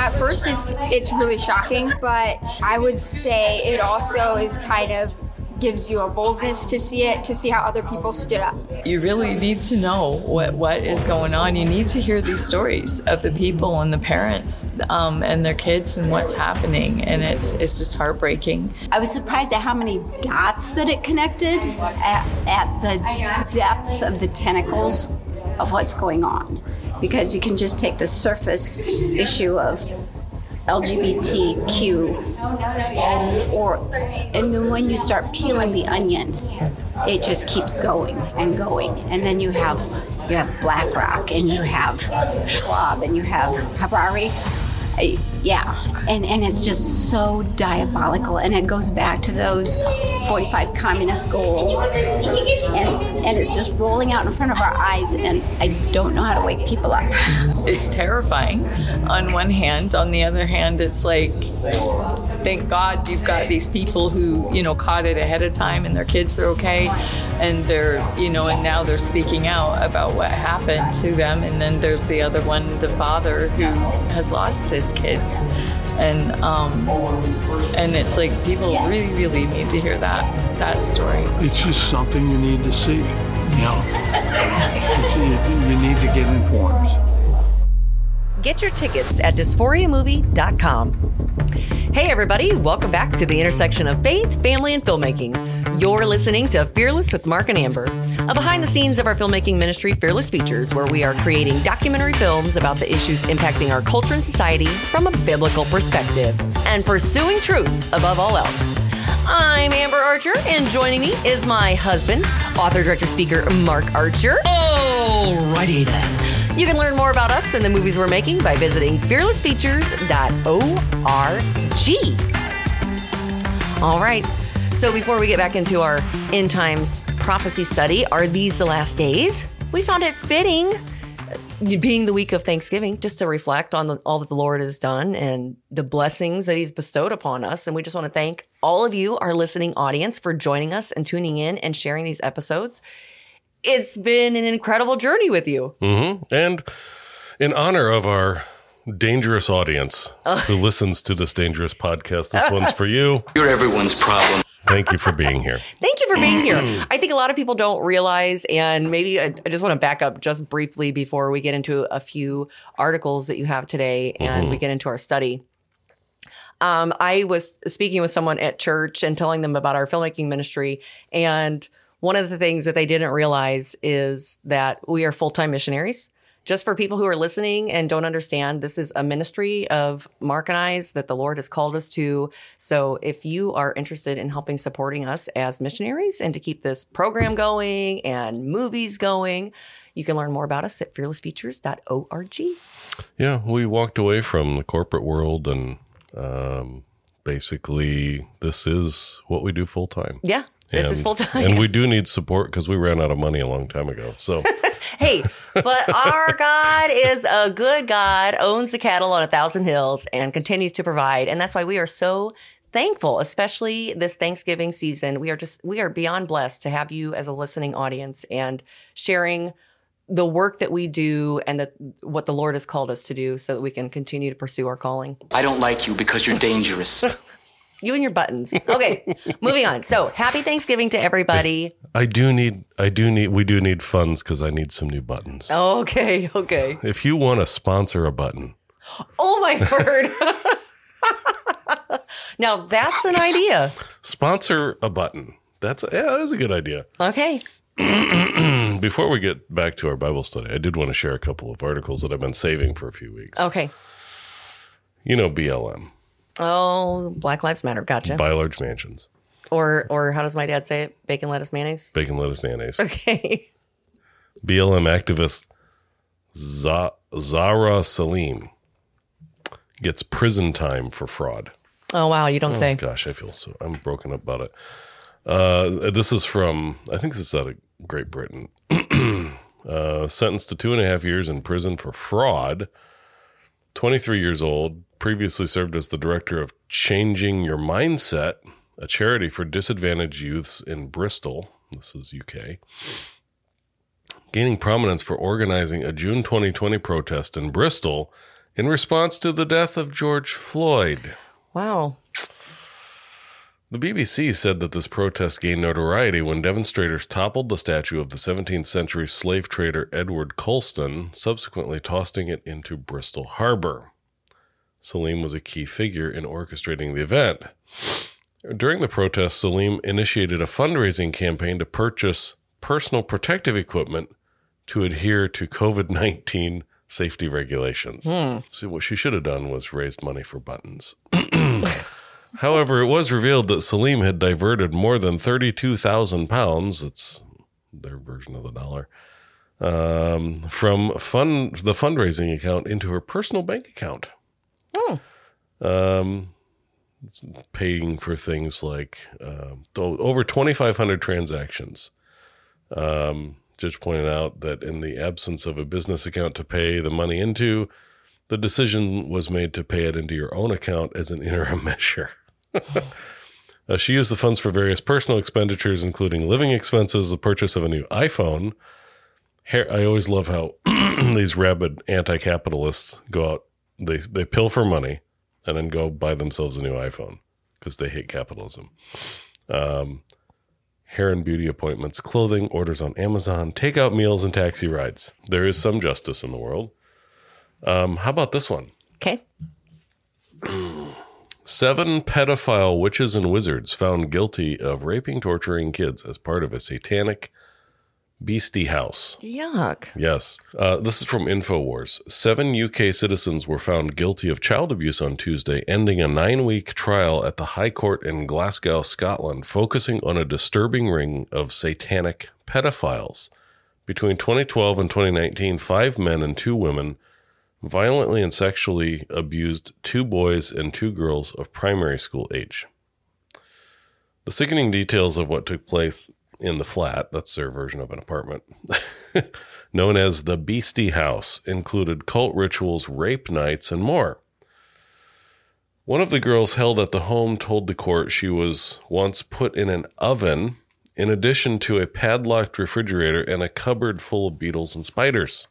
At first, it's it's really shocking, but I would say it also is kind of gives you a boldness to see it, to see how other people stood up. You really need to know what, what is going on. You need to hear these stories of the people and the parents um, and their kids and what's happening, and it's it's just heartbreaking. I was surprised at how many dots that it connected at, at the depth of the tentacles of what's going on, because you can just take the surface issue of LGBTQ, or and then when you start peeling the onion, it just keeps going and going, and then you have you have BlackRock and you have Schwab and you have Harari. Yeah, and, and it's just so diabolical, and it goes back to those 45 communist goals, and, and it's just rolling out in front of our eyes, and I don't know how to wake people up. It's terrifying on one hand. On the other hand, it's like, thank God you've got these people who, you know, caught it ahead of time and their kids are okay. And they're, you know, and now they're speaking out about what happened to them. And then there's the other one, the father who has lost his kids. And, um, and it's like people really, really need to hear that, that story. It's just something you need to see. You know, It's- you, you need to get informed. Get your tickets at dysphoriamovie.com. Hey, everybody, welcome back to the intersection of faith, family, and filmmaking. You're listening to Fearless with Mark and Amber, a behind the scenes of our filmmaking ministry, Fearless Features, where we are creating documentary films about the issues impacting our culture and society from a biblical perspective and pursuing truth above all else. I'm Amber Archer, and joining me is my husband, author, director, speaker, Mark Archer. Alrighty then. You can learn more about us and the movies we're making by visiting fearlessfeatures.org. All right. So before we get back into our end times prophecy study, are these the last days? We found it fitting, uh, being the week of Thanksgiving, just to reflect on the, all that the Lord has done and the blessings that He's bestowed upon us. And we just want to thank all of you, our listening audience, for joining us and tuning in and sharing these episodes. It's been an incredible journey with you. hmm And in honor of our dangerous audience who listens to this dangerous podcast, this one's for you. You're everyone's problem. Thank you for being here. Thank you for being here. I think a lot of people don't realize, and maybe I, I just want to back up just briefly before we get into a few articles that you have today and we get into our study. Um, I was speaking with someone at church and telling them about our filmmaking ministry. And one of the things that they didn't realize is that we are full time missionaries. Just for people who are listening and don't understand, this is a ministry of Mark and I's that the Lord has called us to. So if you are interested in helping supporting us as missionaries and to keep this program going and movies going, you can learn more about us at fearlessfeatures.org. Yeah, we walked away from the corporate world and um, basically this is what we do full time. Yeah, this is And- full time. And we do need support because we ran out of money a long time ago. So hey, but our God is a good God, owns the cattle on a thousand hills, and continues to provide. And that's why we are so thankful, especially this Thanksgiving season. We are just, we are beyond blessed to have you as a listening audience and sharing the work that we do and the, what the Lord has called us to do so that we can continue to pursue our calling. I don't like you because you're dangerous. You and your buttons. Okay, moving on. So happy Thanksgiving to everybody. I do need, I do need, we do need funds because I need some new buttons. Okay, okay. If you want to sponsor a button, Oh my word. now that's an idea. sponsor a button. That's yeah, that's a good idea. Okay. Before we get back to our Bible study, I did want to share a couple of articles that I've been saving for a few weeks. Okay. You know BLM, Oh, Black Lives Matter. Gotcha. by large mansions, Or or how does my dad say it? Bacon, lettuce, mayonnaise. bacon, lettuce, mayonnaise. Okay. BLM activist Xahra Saleem gets prison time for fraud. Oh wow, you don't say. Gosh, I feel so. I'm broken up about it. Uh, this is from, I think this is out of Great Britain. uh, sentenced to two and a half years in prison for fraud. 23 years old, previously served as the director of Changing Your Mindset, a charity for disadvantaged youths in Bristol. This is UK. Gaining prominence for organizing a June 2020 protest in Bristol in response to the death of George Floyd. Wow. The BBC said that this protest gained notoriety when demonstrators toppled the statue of the 17th century slave trader Edward Colston, subsequently tossing it into Bristol Harbor. Saleem was a key figure in orchestrating the event. During the protest, Saleem initiated a fundraising campaign to purchase personal protective equipment to adhere to COVID 19 safety regulations. So, what she should have done was raised money for buttons. However, it was revealed that Saleem had diverted more than 32,000 pounds, it's their version of the dollar, um, from fund, the fundraising account into her personal bank account. Um, it's paying for things like um, over 2,500 transactions. Um, Judge pointed out that in the absence of a business account to pay the money into, the decision was made to pay it into your own account as an interim measure. Uh, she used the funds for various personal expenditures, including living expenses, the purchase of a new iPhone. Hair, I always love how these rabid anti-capitalists go out. They they pill for money and then go buy themselves a new iPhone because they hate capitalism. Um, hair and beauty appointments, clothing, orders on Amazon, takeout meals, and taxi rides. There is some justice in the world. Um, how about this one? Okay. Seven pedophile witches and wizards found guilty of raping, torturing kids as part of a satanic beastie house. Yuck. Yes. Uh, this is from InfoWars. Seven UK citizens were found guilty of child abuse on Tuesday, ending a nine week trial at the High Court in Glasgow, Scotland, focusing on a disturbing ring of satanic pedophiles. Between 2012 and 2019, five men and two women violently and sexually abused two boys and two girls of primary school age. The sickening details of what took place in the flat, that's their version of an apartment, known as the Beastie House, included cult rituals, rape nights, and more. One of the girls held at the home told the court she was once put in an oven in addition to a padlocked refrigerator and a cupboard full of beetles and spiders.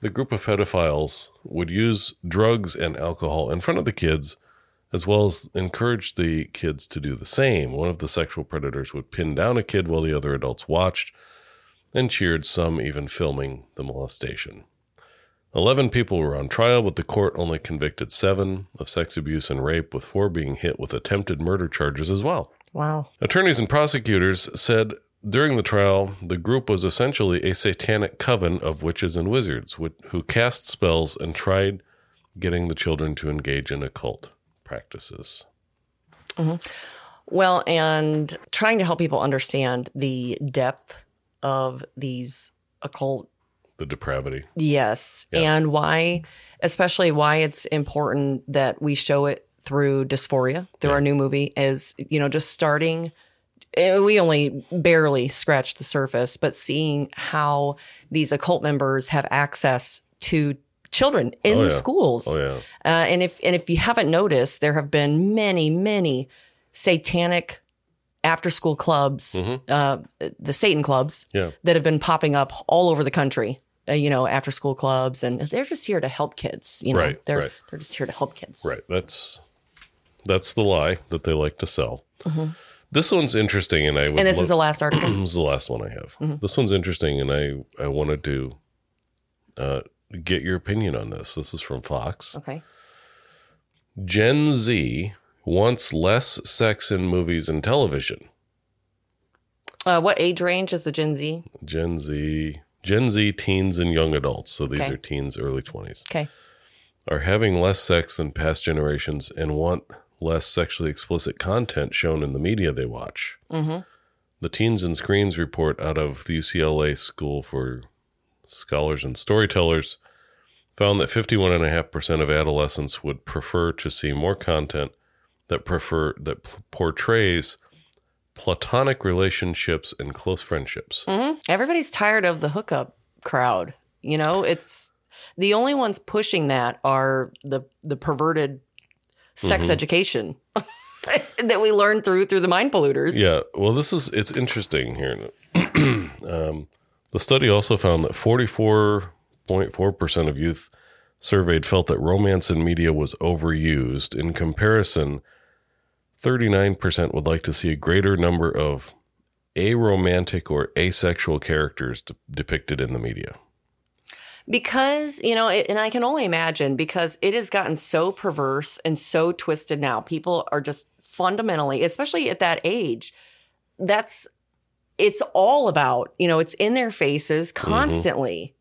The group of pedophiles would use drugs and alcohol in front of the kids, as well as encourage the kids to do the same. One of the sexual predators would pin down a kid while the other adults watched and cheered, some even filming the molestation. Eleven people were on trial, but the court only convicted seven of sex abuse and rape, with four being hit with attempted murder charges as well. Wow. Attorneys and prosecutors said during the trial, the group was essentially a satanic coven of witches and wizards wh- who cast spells and tried getting the children to engage in occult practices. Mm-hmm. Well, and trying to help people understand the depth of these occult The depravity. Yes. Yeah. And why, especially why it's important that we show it through dysphoria, through our new movie, is, you know, just starting. We only barely scratched the surface, but seeing how these occult members have access to children in Oh, the yeah. schools. Oh, yeah. Uh, and if and if you haven't noticed, there have been many, many satanic after school clubs, uh, the Satan clubs, Mm-hmm. Yeah. that have been popping up all over the country. Uh, you know, after school clubs, and they're just here to help kids. You know, Right, they're right. they're just here to help kids. Right. That's that's the lie that they like to sell. Mm-hmm. This one's interesting, and I would And this love- is the last article. this is the last one I have. Mm-hmm. This one's interesting, and I I wanted to uh, get your opinion on this. This is from Fox. okay. Gen Z wants less sex in movies and television. Uh, what age range is the Gen Z? Gen Z, Gen Z teens and young adults, so these Okay. are teens, early 20s, Okay. are having less sex than past generations and want less sexually explicit content shown in the media they watch. Mm-hmm. The Teens and Screens report out of the UCLA School for Scholars and Storytellers found that 51.5% of adolescents would prefer to see more content that prefer that p- portrays platonic relationships and close friendships. hmm Everybody's tired of the hookup crowd. You know, it's the only ones pushing that are the the perverted sex Mm-hmm. education that we learn through through the mind polluters. Yeah, well, this is it's interesting here. um, the study also found that forty four point four percent of youth surveyed felt that romance in media was overused. In comparison, 39% would like to see a greater number of aromantic or asexual characters de- depicted in the media. because you know it, and i can only imagine because it has gotten so perverse and so twisted now people are just fundamentally especially at that age that's it's all about you know it's in their faces constantly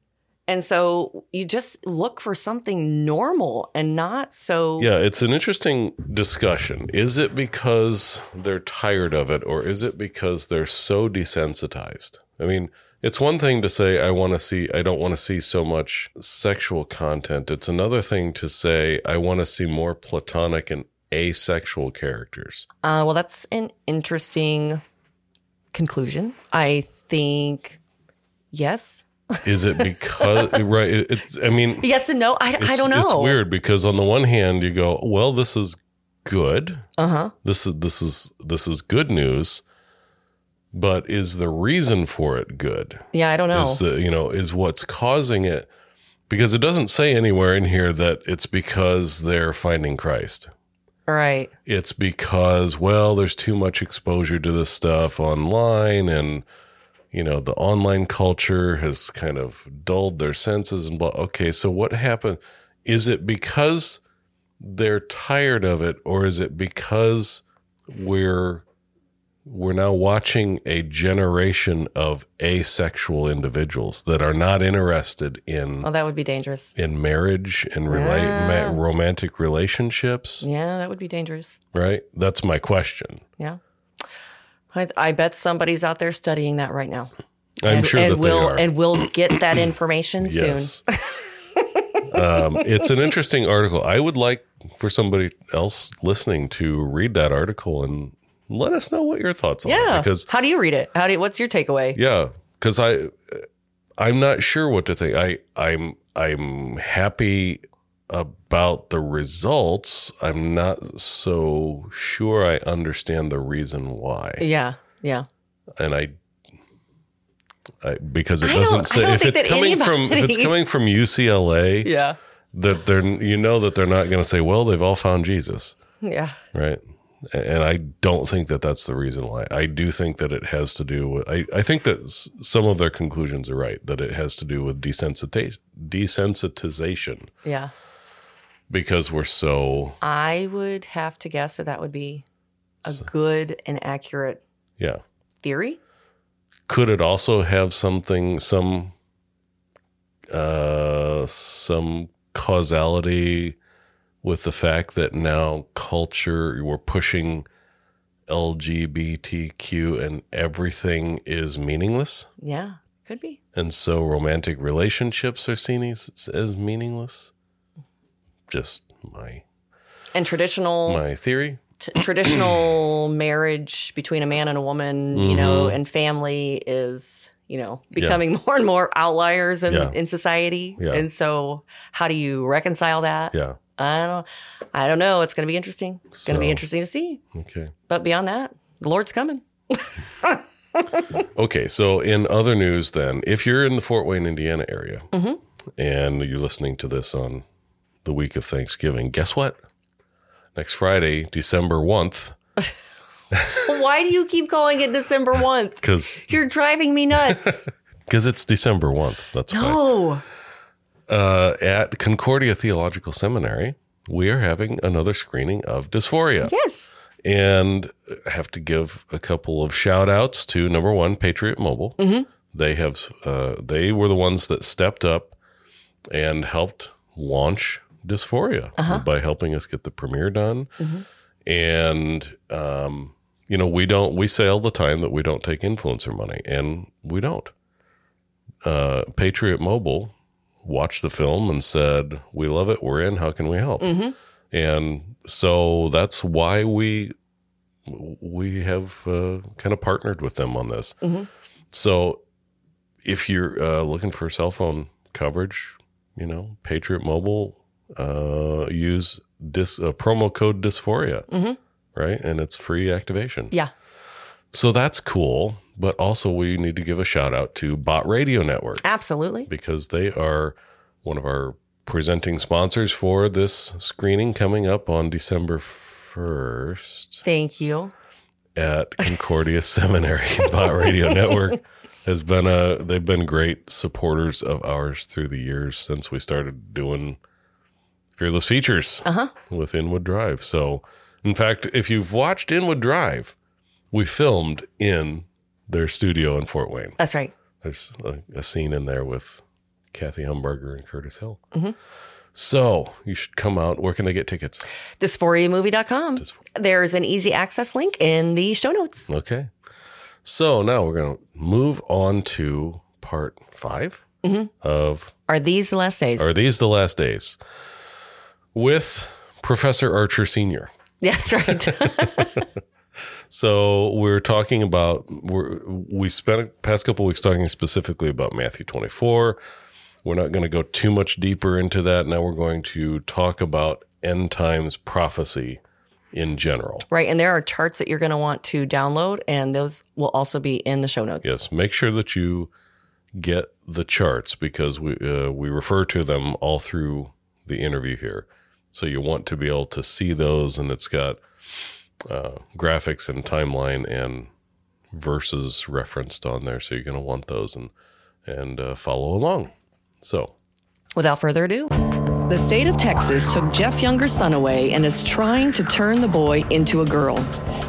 and so you just look for something normal and not so Yeah, it's an interesting discussion. Is it because they're tired of it or is it because they're so desensitized? I mean, it's one thing to say I want to see I don't want to see so much sexual content. It's another thing to say I want to see more platonic and asexual characters. uh, well that's an interesting conclusion i think yes Is it because right it- it's I mean yes and no i, I don't know It's weird because on the one hand you go, well, this is good. uh-huh This is this is this is good news. But is the reason for it good? yeah i don't know Is the you know is what's causing it? Because it doesn't say anywhere in here that it's because they're finding Christ. Right It's because well, there's too much exposure to this stuff online, and you know the online culture has kind of dulled their senses and blah. Okay, so what happened? Is it because they're tired of it, or is it because we're we're now watching a generation of asexual individuals that are not interested in oh that would be dangerous in marriage and relate Yeah. ma- romantic relationships, Yeah, that would be dangerous. right? That's my question. Yeah. I, I bet somebody's out there studying that right now. I'm and, sure and that we'll, they are. And we'll get that information soon um, it's an interesting article. I would like for somebody else listening to read that article and let us know what your thoughts are. Yeah. Because How do you read it? How do you, what's your takeaway? yeah, because I I'm not sure what to think. I I'm I'm happy about the results. I'm not so sure I understand the reason why. Yeah. Yeah. and I, I because it I doesn't say if it's coming from if it's coming from UCLA Yeah. that they're you know that they're not going to say well they've all found Jesus Yeah. right and I don't think that that's the reason why I do think that it has to do with I, I think that s- some of their conclusions are right that it has to do with desensitization desensitization Yeah. because we're so I would have to guess that that would be a good and accurate yeah theory. could it also have something some uh some causality with the fact that now culture we're pushing lgbtq and everything is meaningless Yeah. Could be. and so romantic relationships are seen as, as meaningless just my And traditional my theory t- traditional marriage between a man and a woman, you know, mm-hmm. and family is, you know, becoming more and more outliers in, Yeah. in society. Yeah. And so how do you reconcile that? yeah I don't I don't know. It's going to be interesting. It's going to be interesting to see. okay But beyond that, the Lord's coming. Okay, so in other news, then, if you're in the Fort Wayne, Indiana area mm-hmm. and you're listening to this on the week of Thanksgiving, guess what? Next Friday, December 1th, Why do you keep calling it December 1th? because You're driving me nuts. Because it's December 1th. That's why. Uh, at Concordia Theological Seminary, we are having another screening of Dysphoria. Yes. and I have to give a couple of shout outs to number one, Patriot Mobile. They have, uh, they were the ones that stepped up and helped launch Dysphoria by helping us get the premiere done. And, um, you know, we don't, we say all the time that we don't take influencer money, and we don't. Uh, Patriot Mobile watched the film and said, We love it. We're in. How can we help? And so that's why we we have uh, kind of partnered with them on this. So if you're uh, looking for cell phone coverage, you know, Patriot Mobile, uh, use dis, uh, promo code dysphoria, right? And it's free activation. Yeah. So that's cool. But also, we need to give a shout out to Bott Radio Network Absolutely. because they are one of our presenting sponsors for this screening coming up on December 1st Thank you. at Concordia Seminary. Bott Radio Network has been a they've been great supporters of ours through the years since we started doing Fearless Features uh-huh. with Inwood Drive. So, in fact, if you've watched Inwood Drive, we filmed in their studio in Fort Wayne. That's right. There's a, a scene in there with Kathy Humberger and Curtis Hill. Mm-hmm. So you should come out. Where can I get tickets? Dysphoriamovie.com. There's an easy access link in the show notes. Okay. So now we're going to move on to part 5 mm-hmm. of Are these the last days? Are These the Last Days? With Professor Archer Sr. yes, right. So we're talking about we're, we spent the past couple weeks talking specifically about Matthew 24. We're not going to go too much deeper into that. Now we're going to talk about end times prophecy in general. right. And there are charts that you're going to want to download, and those will also be in the show notes. Yes, make sure that you get the charts because we uh, we refer to them all through the interview here. So you want to be able to see those, and it's got uh, graphics and timeline and verses referenced on there. So you're going to want those and and uh, follow along. So Without further ado, the state of Texas took Jeff Younger's son away and is trying to turn the boy into a girl.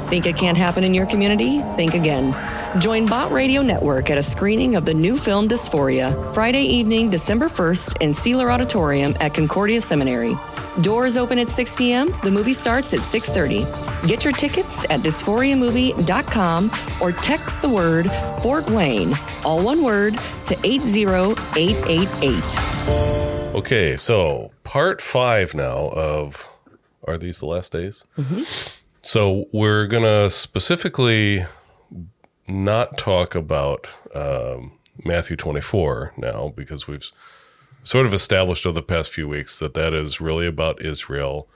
Think it can't happen in your community? Think again. Join Bott Radio Network at a screening of the new film Dysphoria, Friday evening, December 1st in Sihler Auditorium at Concordia Seminary. Doors open at 6 p.m. The movie starts at 6:30. Get your tickets at dysphoriamovie.com or text the word Fort Wayne, all one word, to 80888. okay, so part five now of are these the last days? Mm-hmm. So we're gonna specifically not talk about um, Matthew 24 now because we've sort of established over the past few weeks that that is really about Israel,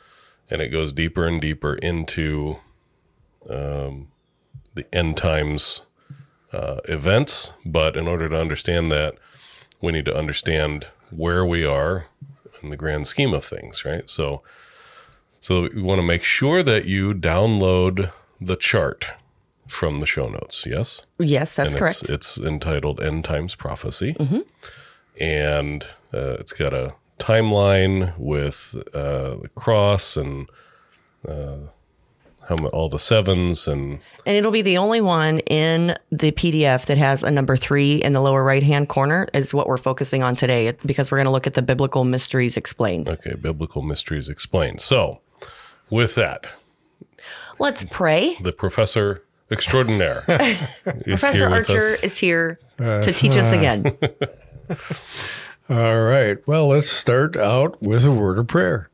and it goes deeper and deeper into um, the end times uh, events. But in order to understand that, we need to understand where we are in the grand scheme of things, right? So, so we want to make sure that you download the chart from the show notes. Yes, Yes, that's and correct. It's, it's entitled "End Times Prophecy," and uh, it's got a timeline with uh, the cross and uh, how all the sevens and And it'll be the only one in the PDF that has a number three in the lower right hand corner, is what we're focusing on today because we're going to look at the biblical mysteries explained. okay, biblical mysteries explained. So, with that, Let's pray. the professor extraordinaire Professor Archer is here uh, to teach us again. All right. Well, let's start out with a word of prayer.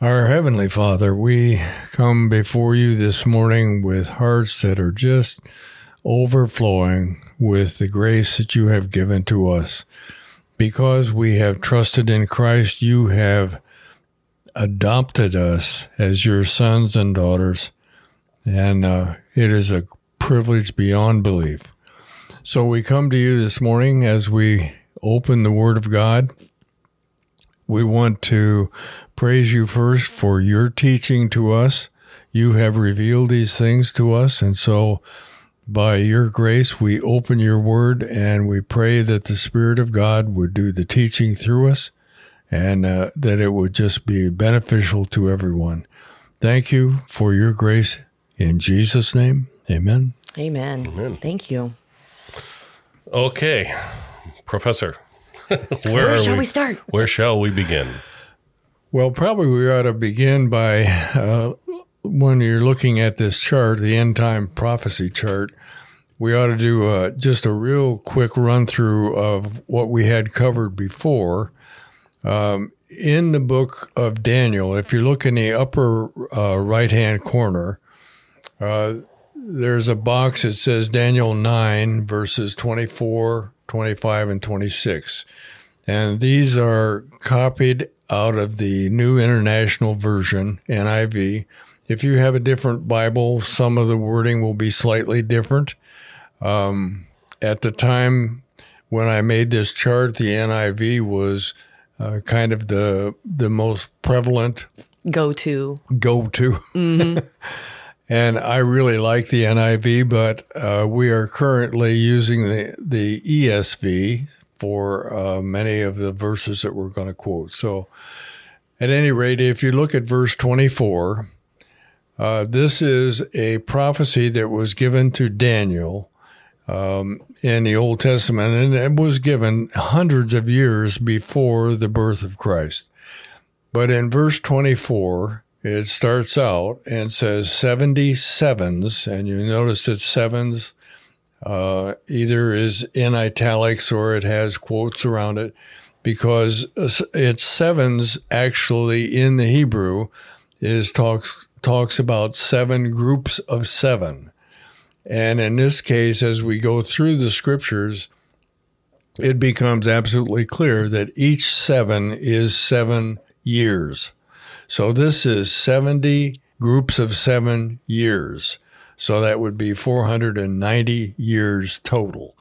Our Heavenly Father, we come before you this morning with hearts that are just overflowing with the grace that you have given to us. Because we have trusted in Christ, you have adopted us as your sons and daughters. And uh, it is a privilege beyond belief. So we come to you this morning as we open the Word of God. We want to praise you first for your teaching to us. You have revealed these things to us. And so by your grace, we open your Word and we pray that the Spirit of God would do the teaching through us and uh, that it would just be beneficial to everyone. Thank you for your grace in Jesus' name. Amen. Amen. Amen. Thank you. Okay, Professor, where, Where are shall we start? Where shall we begin? Well, probably we ought to begin by uh, when you're looking at this chart, the end time prophecy chart. We ought to do uh, just a real quick run through of what we had covered before. Um, in the book of Daniel, if you look in the upper uh, right hand corner, uh, there's a box that says Daniel 9, verses 24, 25, and 26. And these are copied out of the New International Version, NIV. If you have a different Bible, some of the wording will be slightly different. Um, at the time when I made this chart, the NIV was uh, kind of the the most prevalent Go to. go to. and I really like the NIV, but uh, we are currently using the, the ESV for uh, many of the verses that we're going to quote. So, at any rate, if you look at verse 24, uh, this is a prophecy that was given to Daniel um, in the Old Testament, and it was given hundreds of years before the birth of Christ. But in verse 24, it starts out and says 70 sevens, and you notice that sevens uh, either is in italics or it has quotes around it because it's sevens actually in the Hebrew is talks talks about seven groups of seven. And in this case, as we go through the scriptures, it becomes absolutely clear that each seven is seven years. So this is 70 groups of seven years. So that would be 490 years total.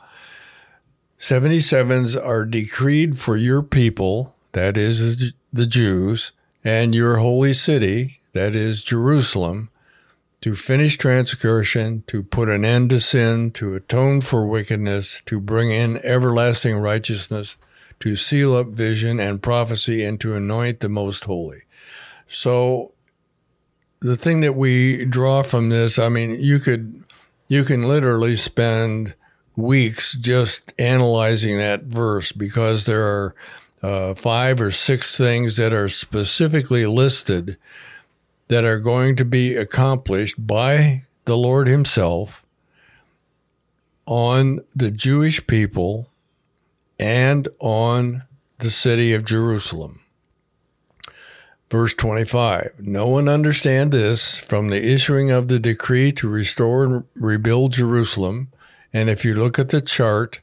77s are decreed for your people, that is the Jews, and your holy city, that is Jerusalem, to finish transgression, to put an end to sin, to atone for wickedness, to bring in everlasting righteousness, to seal up vision and prophecy, and to anoint the most holy. So the thing that we draw from this, I mean, you could you can literally spend weeks just analyzing that verse because there are uh, five or six things that are specifically listed that are going to be accomplished by the Lord Himself on the Jewish people and on the city of Jerusalem. Verse 25 No one understand this from the issuing of the decree to restore and rebuild Jerusalem. And if you look at the chart,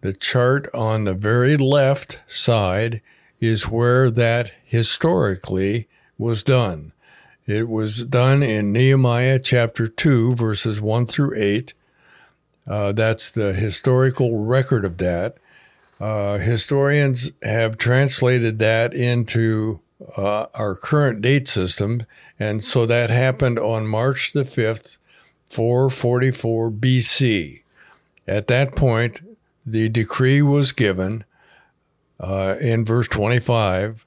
the chart on the very left side is where that historically was done. It was done in Nehemiah chapter 2, verses 1 through 8. Uh, that's the historical record of that. Uh, historians have translated that into uh, our current date system. And so that happened on March the 5th, 444 BC. At that point, the decree was given uh, in verse 25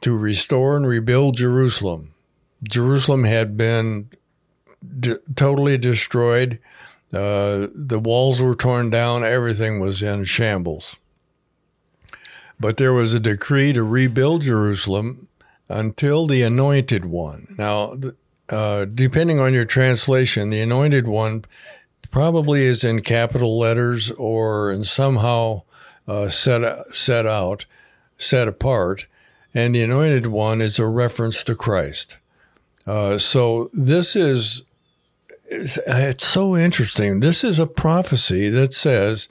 to restore and rebuild Jerusalem. Jerusalem had been totally destroyed. Uh, the walls were torn down. Everything was in shambles. But there was a decree to rebuild Jerusalem until the anointed one. Now, uh, depending on your translation, the anointed one probably is in capital letters or in somehow uh, set set out, set apart, and the anointed one is a reference to Christ. Uh, so this is it's, it's, so interesting. This is a prophecy that says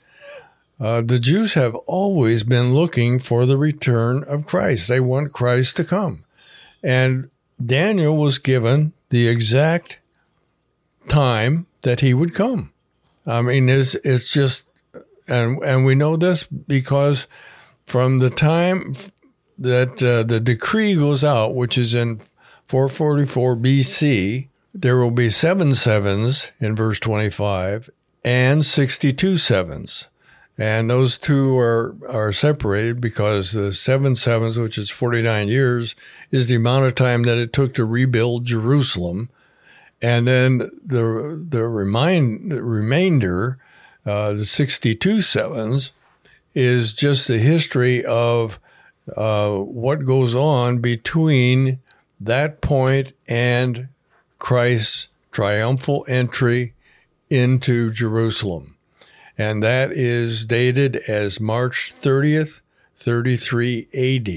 uh, the Jews have always been looking for the return of Christ. They want Christ to come. And Daniel was given the exact time that he would come. I mean, it's, it's just, and, and we know this because from the time that uh, the decree goes out, which is in 444 BC, there will be seven sevens in verse 25 and 62 sevens. And those two are, are separated because the seven sevens, which is 49 years, is the amount of time that it took to rebuild Jerusalem. And then the, the remind, remainder, uh, the 62 sevens, is just the history of uh, what goes on between that point and Christ's triumphal entry into Jerusalem and that is dated as March 30th, 33 AD.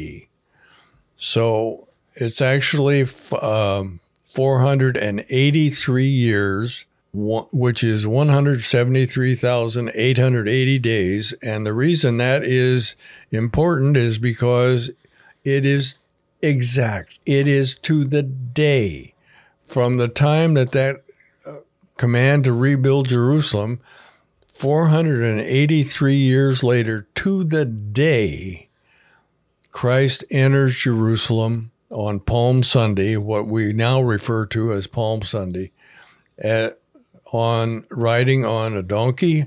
So it's actually um, 483 years, which is 173,880 days. And the reason that is important is because it is exact, it is to the day. From the time that that uh, command to rebuild Jerusalem 483 years later, to the day, Christ enters Jerusalem on Palm Sunday, what we now refer to as Palm Sunday, at, on riding on a donkey,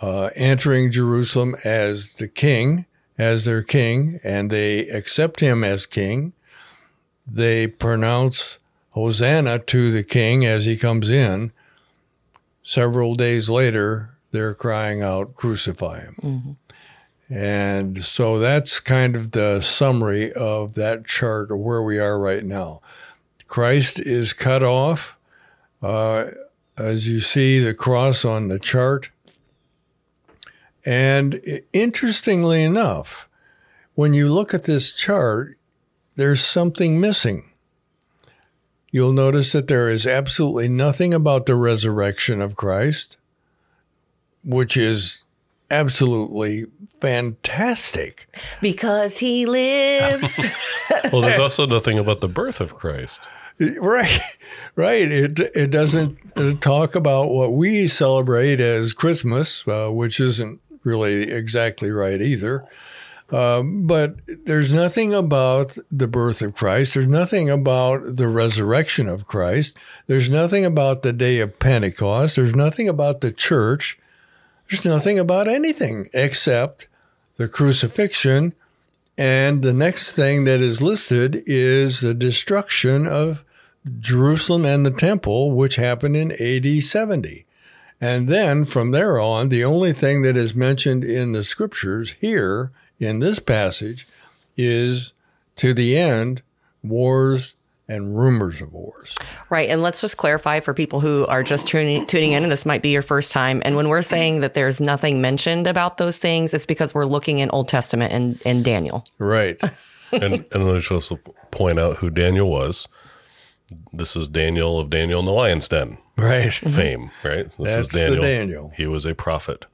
uh, entering Jerusalem as the king, as their king, and they accept him as king. They pronounce Hosanna to the king as he comes in. Several days later, they're crying out, Crucify him. And so that's kind of the summary of that chart of where we are right now. Christ is cut off. Uh, as you see the cross on the chart. And interestingly enough, when you look at this chart, there's something missing. You'll notice that there is absolutely nothing about the resurrection of Christ, which is absolutely fantastic. Because he lives. Well, there's also nothing about the birth of Christ. Right, right. It it doesn't uh, talk about what we celebrate as Christmas, uh, which isn't really exactly right either. Um, but there's nothing about the birth of Christ. There's nothing about the resurrection of Christ. There's nothing about the day of Pentecost. There's nothing about the church. There's nothing about anything except the crucifixion. And the next thing that is listed is the destruction of Jerusalem and the temple, which happened in AD 70. And then from there on, the only thing that is mentioned in the scriptures here in this passage is to the end wars and rumors of wars. Right. And let's just clarify for people who are just tuning, tuning in, and this might be your first time. And when we're saying that there's nothing mentioned about those things, it's because we're looking in Old Testament and, and Daniel. Right. and and let's also point out who Daniel was. This is Daniel of Daniel in the Lion's Den right. fame, right? This That's is the Daniel. Daniel. He was a prophet.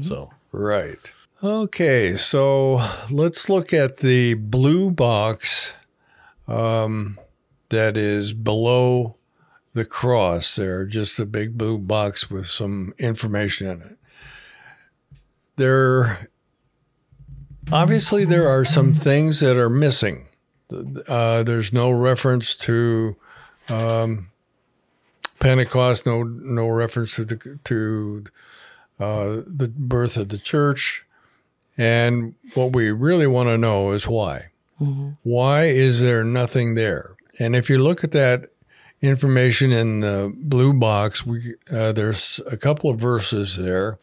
So Right. Okay, so let's look at the blue box um, that is below the cross there, just a big blue box with some information in it. There, obviously, there are some things that are missing. Uh, there's no reference to um, Pentecost, no no reference to the, to uh, the birth of the church. And what we really want to know is why. Why is there nothing there? And if you look at that information in the blue box, we, uh, there's a couple of verses there.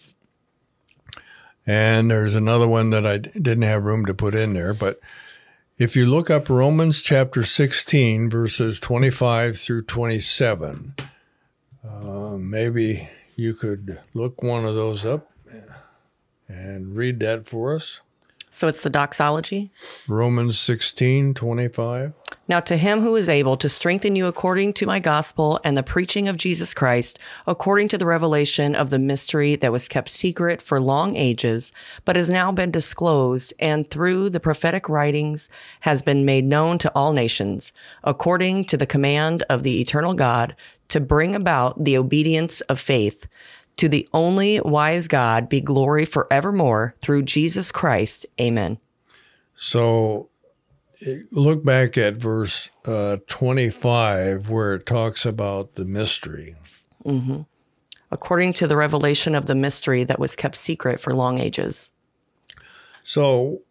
And there's another one that I didn't have room to put in there. But if you look up Romans chapter 16, verses 25 through 27, uh, maybe you could look one of those up and read that for us. So it's the doxology. Romans 16, 25. Now, to him who is able to strengthen you according to my gospel and the preaching of Jesus Christ, according to the revelation of the mystery that was kept secret for long ages, but has now been disclosed and through the prophetic writings has been made known to all nations, according to the command of the eternal God, to bring about the obedience of faith. To the only wise God be glory forevermore through Jesus Christ. Amen. So look back at verse uh, 25 where it talks about the mystery. Mm-hmm. according to the revelation of the mystery that was kept secret for long ages. So,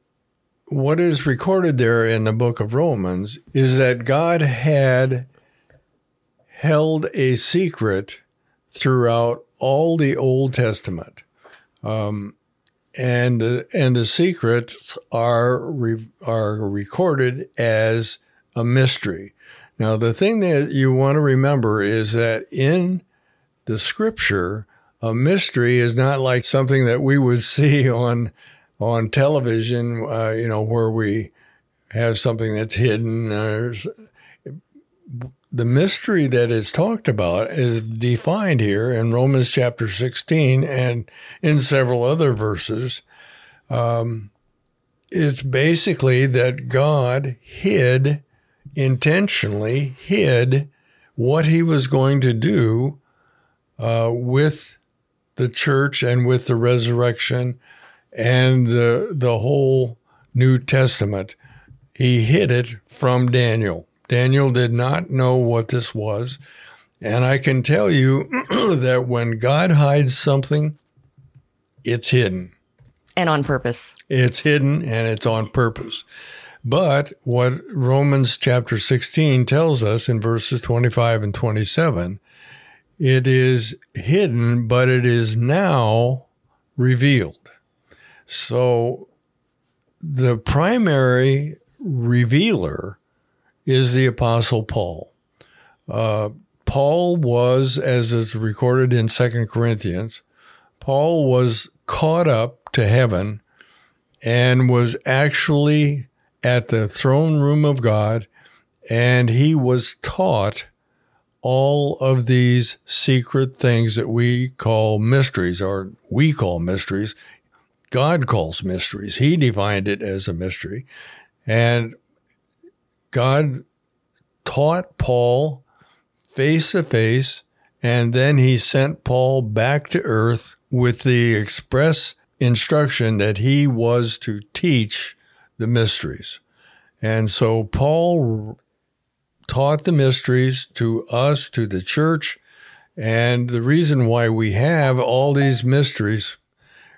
what is recorded there in the book of Romans is that God had held a secret throughout all the Old Testament. Um, and and the secrets are re, are recorded as a mystery. Now, the thing that you want to remember is that in the scripture, a mystery is not like something that we would see on on television, uh, you know, where we have something that's hidden. The mystery that is talked about is defined here in Romans chapter 16 and in several other verses. Um, it's basically that God hid, intentionally hid what he was going to do uh, with the church and with the resurrection and the the whole New Testament, he hid it from Daniel. Daniel did not know what this was. And I can tell you that when God hides something, it's hidden. And on purpose. It's hidden and it's on purpose. But what Romans chapter 16 tells us in verses 25 and 27, it is hidden, but it is now revealed. So the primary revealer is the Apostle Paul. Uh, Paul was, as is recorded in Second Corinthians, Paul was caught up to heaven and was actually at the throne room of God, and he was taught all of these secret things that we call mysteries, or we call mysteries. God calls mysteries. He defined it as a mystery. And God taught Paul face to face, and then he sent Paul back to earth with the express instruction that he was to teach the mysteries. And so Paul taught the mysteries to us, to the church. And the reason why we have all these mysteries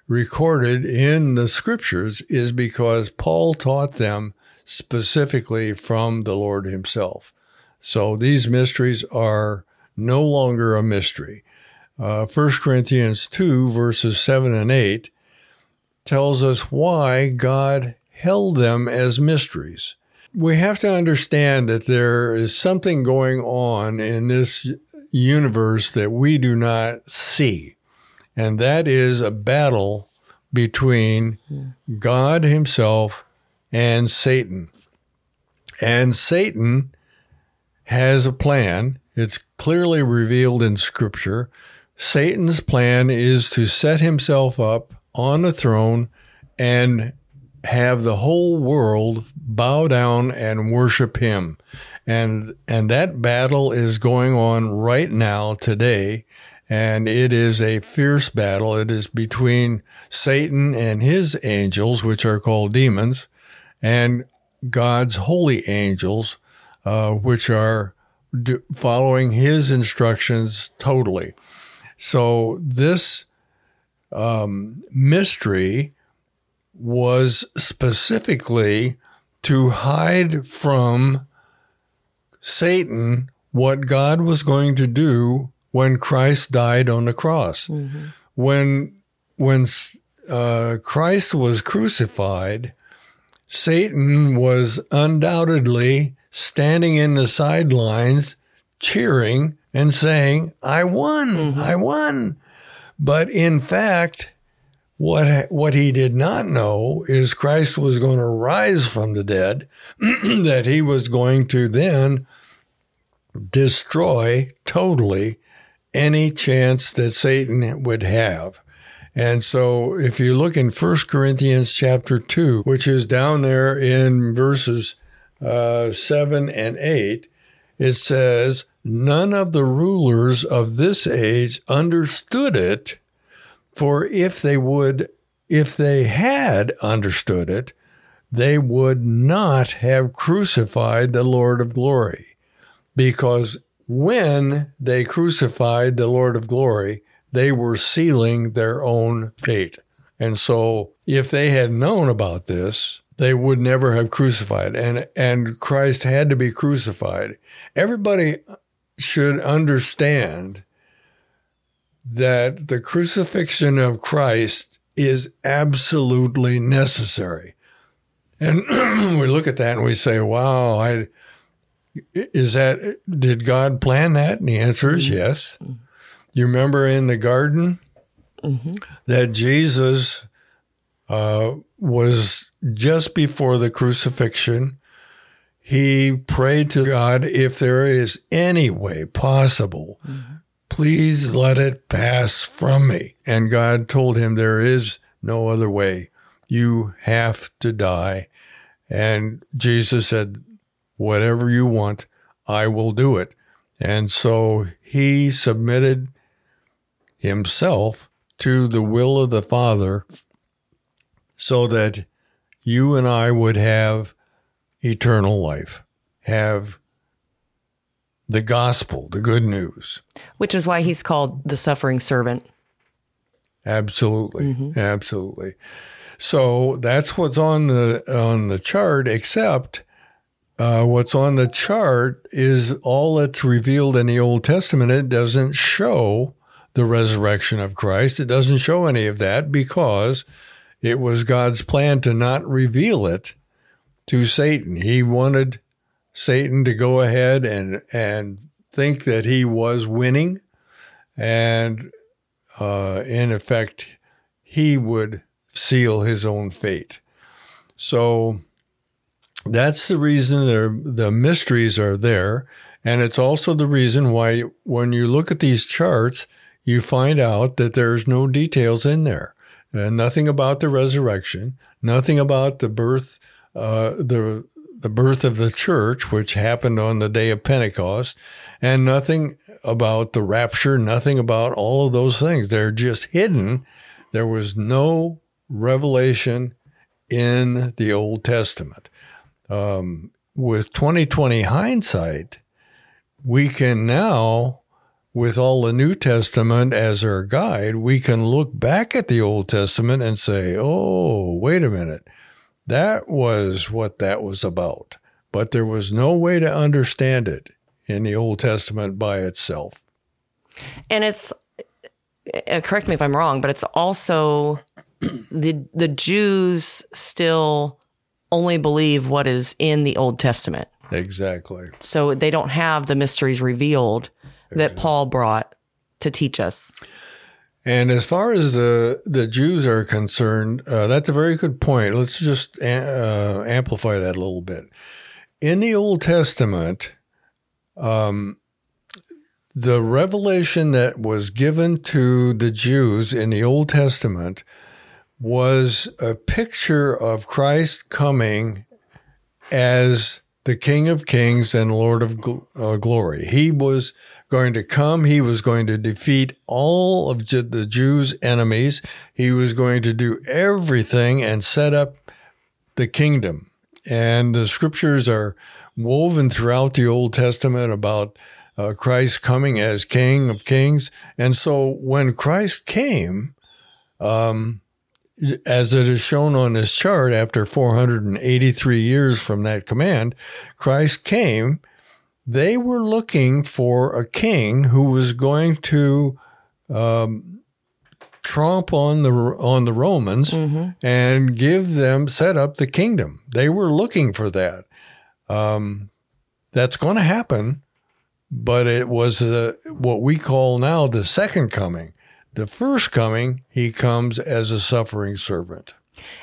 recorded in the scriptures is because Paul taught them specifically from the Lord himself. So these mysteries are no longer a mystery. Uh, 1 Corinthians 2, verses 7 and 8 tells us why God held them as mysteries. We have to understand that there is something going on in this universe that we do not see, and that is a battle between God Himself and Satan. And Satan has a plan. It's clearly revealed in Scripture. Satan's plan is to set himself up on a throne and have the whole world bow down and worship him. And and that battle is going on right now today and it is a fierce battle. It is between Satan and his angels, which are called demons, and God's holy angels, uh, which are do, following his instructions totally. So this um, mystery was specifically to hide from Satan what God was going to do when Christ died on the cross. Mm-hmm. When when uh, Christ was crucified, Satan was undoubtedly standing in the sidelines, cheering and saying, "I won! Mm-hmm. I won!" But in fact, what, what he did not know is Christ was going to rise from the dead, that he was going to then destroy totally any chance that Satan would have. And so if you look in 1 Corinthians chapter 2, which is down there in verses uh, 7 and 8, it says, None of the rulers of this age understood it for if they would, if they had understood it, they would not have crucified the Lord of glory. Because when they crucified the Lord of glory, they were sealing their own fate. And so if they had known about this, they would never have crucified and and Christ had to be crucified. Everybody should understand that the crucifixion of Christ is absolutely necessary. And we look at that and we say, wow, I, is that, did God plan that? And the answer is mm-hmm. You remember in the garden mm-hmm. that Jesus uh, was just before the crucifixion. He prayed to God if there is any way possible mm-hmm Please let it pass from me. And God told him, There is no other way. You have to die. And Jesus said, Whatever you want, I will do it. And so he submitted himself to the will of the Father so that you and I would have eternal life, have the gospel, the good news. Which is why he's called the suffering servant. Absolutely, absolutely. So that's what's on the on the chart. Except uh, what's on the chart is all that's revealed in the Old Testament. It doesn't show the resurrection of Christ. It doesn't show any of that because it was God's plan to not reveal it to Satan. He wanted Satan to go ahead and and think that he was winning, and uh, in effect, he would seal his own fate. So that's the reason the mysteries are there. And it's also the reason why when you look at these charts, you find out that there's no details in there. And nothing about the resurrection, nothing about the birth, uh, the the birth of the church, which happened on the day of Pentecost, and nothing about the rapture, nothing about all of those things. They're just hidden. There was no revelation in the Old Testament. Um, with 2020 hindsight, we can now, with all the New Testament as our guide, we can look back at the Old Testament and say, oh, wait a minute. That was what that was about. But there was no way to understand it in the Old Testament by itself. And it's uh, correct me if I'm wrong, but it's also the the Jews still only believe what is in the Old Testament. Exactly. So they don't have the mysteries revealed that Paul brought to teach us. And as far as the the Jews are concerned, uh, that's a very good point. Let's just uh, amplify that a little bit. In the Old Testament, um, the revelation that was given to the Jews in the Old Testament was a picture of Christ coming as the King of Kings and Lord of uh, Glory. He was going to come. He was going to defeat all of the Jews' enemies. He was going to do everything and set up the kingdom. And the scriptures are woven throughout the Old Testament about uh, Christ coming as King of Kings. And so when Christ came, um, as it is shown on this chart, after 483 years from that command, Christ came. They were looking for a king who was going to um, tromp on the on the Romans mm-hmm. and give them set up the kingdom. They were looking for that. Um, that's going to happen, but it was the, what we call now the second coming. The first coming, he comes as a suffering servant.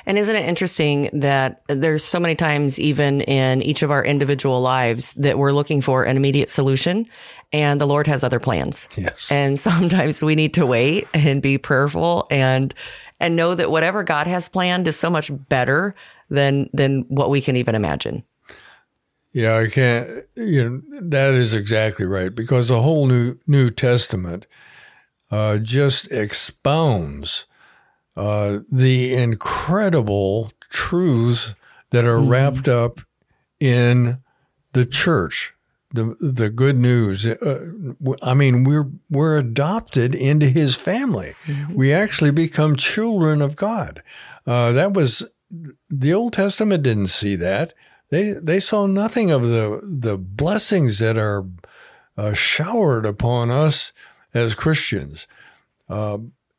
And isn't it interesting that there's so many times, even in each of our individual lives, that we're looking for an immediate solution and the Lord has other plans. Yes. And sometimes we need to wait and be prayerful and, and know that whatever God has planned is so much better than, than what we can even imagine. Yeah, I can't, you know, that is exactly right because the whole New, New Testament uh, just expounds uh, the incredible truths that are mm-hmm. wrapped up in the church, the the good news. Uh, I mean, we're we're adopted into His family. Mm-hmm. We actually become children of God. Uh, that was the Old Testament didn't see that. They they saw nothing of the the blessings that are uh, showered upon us as Christians.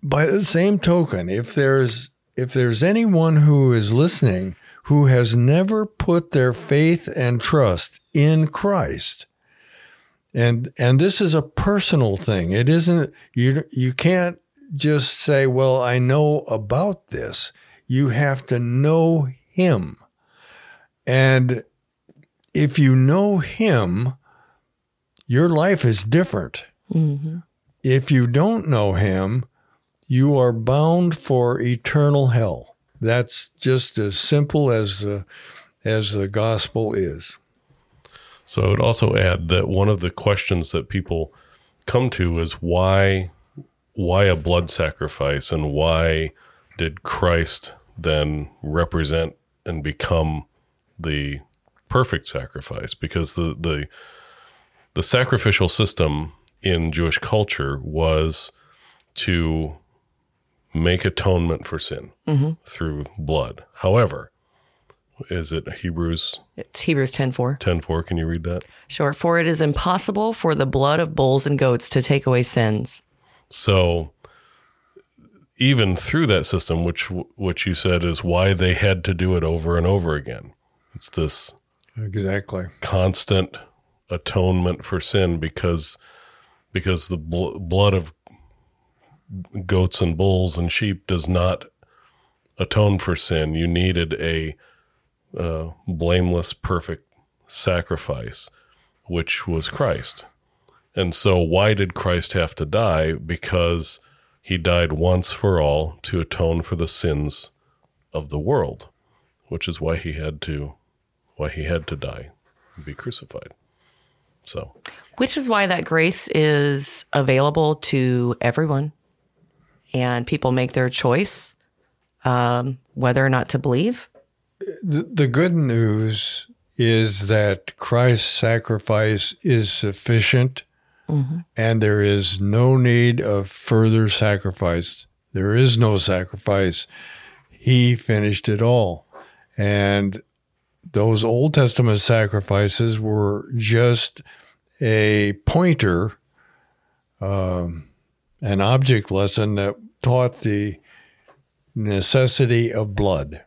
By the same token, if there's if there's anyone who is listening who has never put their faith and trust in Christ, and and this is a personal thing. It isn't you you can't just say, "Well, I know about this." You have to know him. And if you know him, your life is different. Mm-hmm. If you don't know him, you are bound for eternal hell. That's just as simple as the, as the gospel is. So I would also add that one of the questions that people come to is why why a blood sacrifice and why did Christ then represent and become the perfect sacrifice because the the the sacrificial system in Jewish culture was to make atonement for sin mm-hmm. through blood. However, is it Hebrews It's Hebrews 10:4. 10:4? Can you read that? Sure. For it is impossible for the blood of bulls and goats to take away sins. So even through that system, which which you said is why they had to do it over and over again. It's this Exactly. constant atonement for sin because because the bl- blood of goats and bulls and sheep does not atone for sin. You needed a uh, blameless, perfect sacrifice, which was Christ. And so, why did Christ have to die? Because he died once for all to atone for the sins of the world, which is why he had to why he had to die and be crucified. So, Which is why that grace is available to everyone. And people make their choice um, whether or not to believe. The, the good news is that Christ's sacrifice is sufficient and there is no need of further sacrifice. There is no sacrifice. He finished it all. And those Old Testament sacrifices were just a pointer, um, an object lesson that taught the necessity of blood.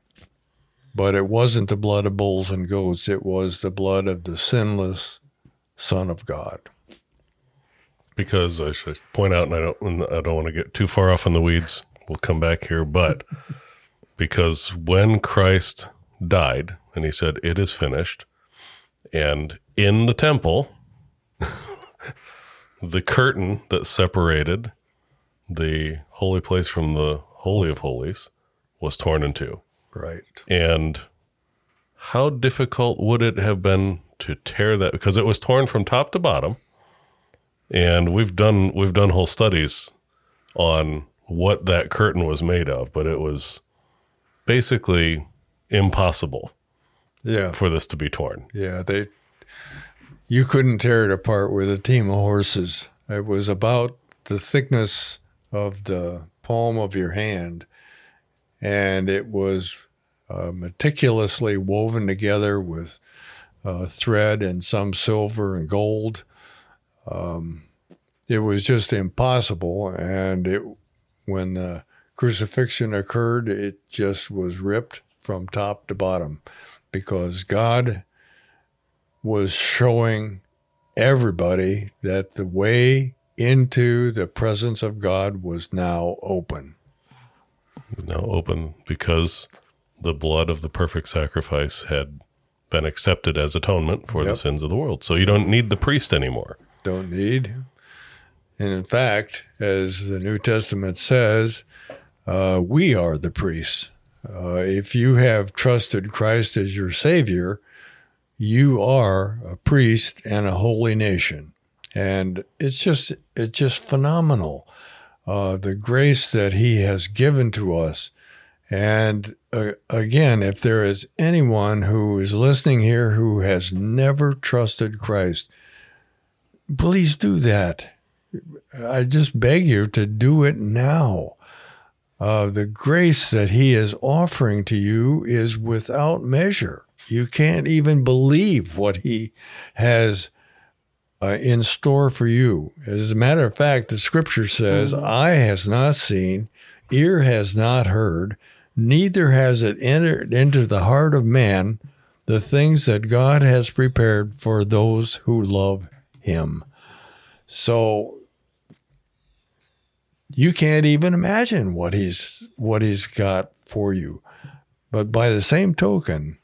But it wasn't the blood of bulls and goats, it was the blood of the sinless Son of God. because I should point out, and I don't, I don't want to get too far off in the weeds. We'll come back here, but because when Christ died and he said, "It is finished," and in the temple, the curtain that separated the holy place from the holy of holies was torn in two. Right. And how difficult would it have been to tear that because it was torn from top to bottom. And we've done we've done whole studies on what that curtain was made of, but it was basically impossible Yeah. for this to be torn. Yeah, they you couldn't tear it apart with a team of horses. It was about the thickness of the palm of your hand, and it was uh, meticulously woven together with uh, thread and some silver and gold. Um, it was just impossible, and it when the crucifixion occurred, it just was ripped from top to bottom because God was showing everybody that the way into the presence of God was now open. Now open because the blood of the perfect sacrifice had been accepted as atonement for the sins of the world. So you don't need the priest anymore. Don't need. And in fact, as the New Testament says, uh, we are the priests. Uh, if you have trusted Christ as your Savior, you are a priest and a holy nation. And it's just it's just phenomenal, uh, the grace that He has given to us. And uh, again, if there is anyone who is listening here who has never trusted Christ, please do that. I just beg you to do it now. Uh, the grace that He is offering to you is without measure. You can't even believe what He has uh, in store for you. As a matter of fact, the scripture says, Eye has not seen, ear has not heard, neither has it entered into the heart of man the things that God has prepared for those who love Him. So you can't even imagine what he's what he's got for you. But by the same token,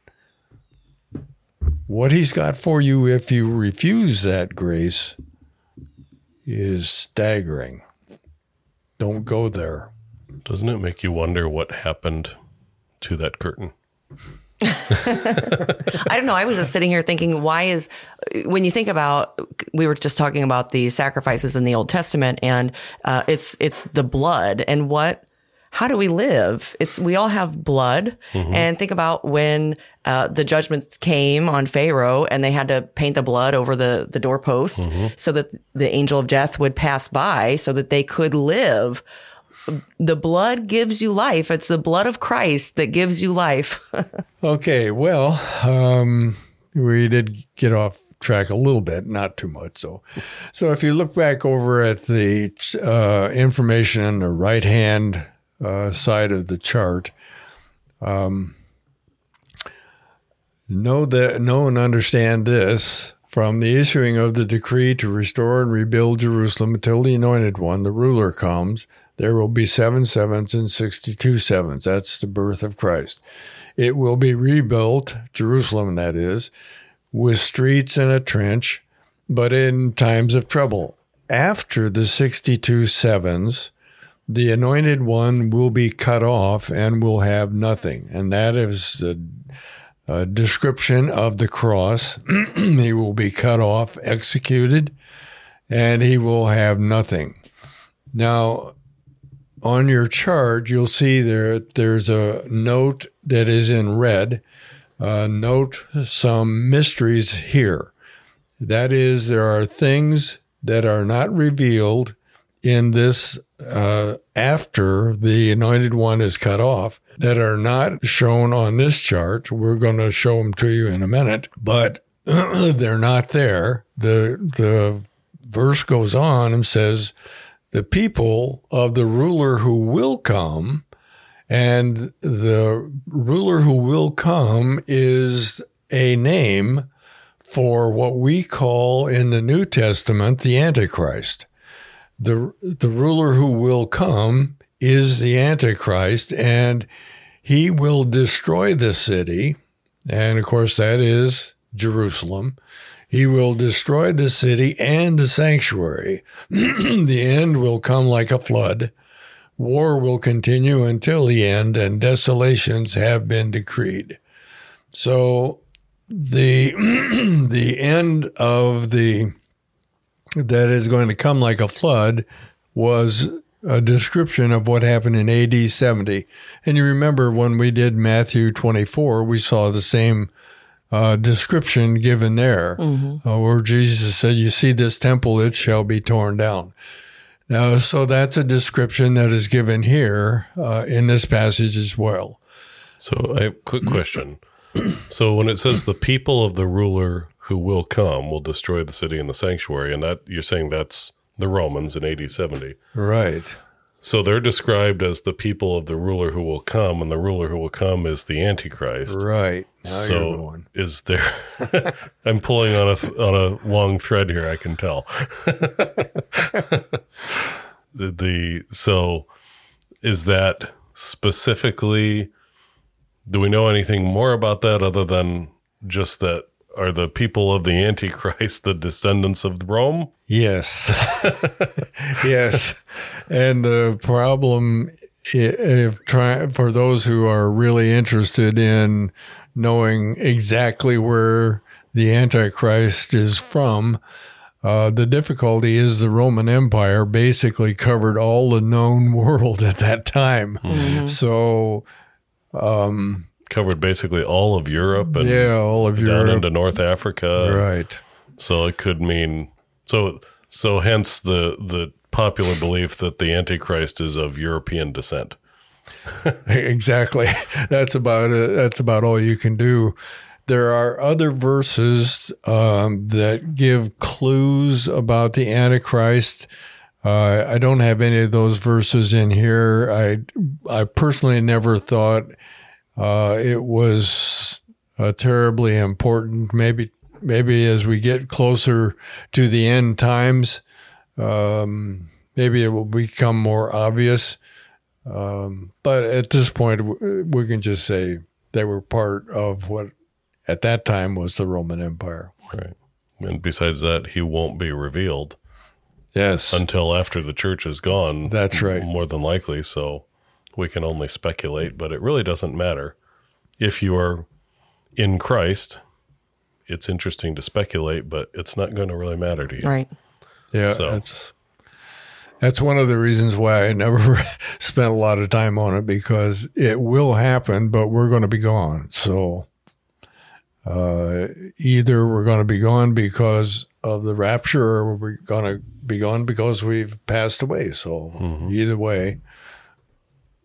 what he's got for you if you refuse that grace is staggering. Don't go there. Doesn't it make you wonder what happened to that curtain? I don't know. I was just sitting here thinking, why is, when you think about, we were just talking about the sacrifices in the Old Testament and uh, it's, it's the blood and what, how do we live? It's we all have blood, and think about when uh, the judgments came on Pharaoh, and they had to paint the blood over the the doorpost so that the angel of death would pass by, so that they could live. The blood gives you life. It's the blood of Christ that gives you life. Okay, well, um, we did get off track a little bit, not too much. So, so if you look back over at the uh, information on the right hand uh, side of the chart, um, know that know and understand this. From the issuing of the decree to restore and rebuild Jerusalem until the anointed one, the ruler, comes, there will be seven sevens and sixty-two sevens. That's the birth of Christ. It will be rebuilt, Jerusalem that is, with streets and a trench, but in times of trouble. After the 62 sevens, the anointed one will be cut off and will have nothing. And that is the a description of the cross. he will be cut off, executed, and he will have nothing. Now, on your chart, you'll see there there's a note that is in red. Uh, note some mysteries here. That is, there are things that are not revealed in this uh, after the anointed one is cut off that are not shown on this chart. We're going to show them to you in a minute, but they're not there. The the verse goes on and says, "The people of the ruler who will come." And the ruler who will come is a name for what we call in the New Testament the Antichrist. The, the ruler who will come is the Antichrist, and he will destroy the city. And of course, that is Jerusalem. He will destroy the city and the sanctuary. the end will come like a flood. War will continue until the end, and desolations have been decreed. So the the end of the that is going to come like a flood was a description of what happened in AD 70. And you remember when we did Matthew 24, we saw the same uh, description given there, uh, where Jesus said, You see this temple, it shall be torn down. Now, so that's a description that is given here uh, in this passage as well. So, I quick question. so, when it says the people of the ruler who will come will destroy the city and the sanctuary, and that you're saying that's the Romans in AD 70. Right. So they're described as the people of the ruler who will come, and the ruler who will come is the Antichrist. Right. Now so going. is there? I'm pulling on a on a long thread here. I can tell. the, the so is that specifically? Do we know anything more about that other than just that? Are the people of the Antichrist the descendants of Rome? Yes. yes. And the problem if try for those who are really interested in knowing exactly where the Antichrist is from, uh, the difficulty is the Roman Empire basically covered all the known world at that time. So, Covered basically all of Europe and yeah, all of down Europe. into North Africa. right. So it could mean so so hence the the popular belief that the Antichrist is of European descent. exactly. That's about it. That's about all you can do. There are other verses um, that give clues about the Antichrist. Uh, I don't have any of those verses in here. I I personally never thought uh, it was uh, terribly important. Maybe maybe as we get closer to the end times, um, maybe it will become more obvious. Um, but at this point, we can just say they were part of what at that time was the Roman Empire. Right. And besides that, he won't be revealed Yes. until after the church is gone. That's right. More than likely. So we can only speculate, but it really doesn't matter. If you are in Christ, it's interesting to speculate, but it's not going to really matter to you. right. yeah. so- That's, That's one of the reasons why I never spent a lot of time on it because it will happen, but we're going to be gone. So uh, either we're going to be gone because of the rapture or we're going to be gone because we've passed away. So either way,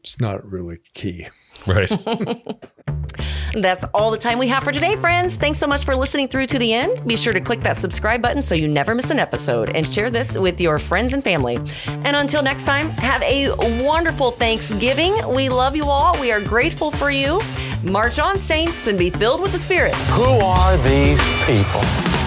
it's not really key. Right. That's all the time we have for today, friends. Thanks so much for listening through to the end. Be sure to click that subscribe button so you never miss an episode and share this with your friends and family. And until next time, have a wonderful Thanksgiving. We love you all. We are grateful for you. March on, saints, and be filled with the Spirit. Who are these people?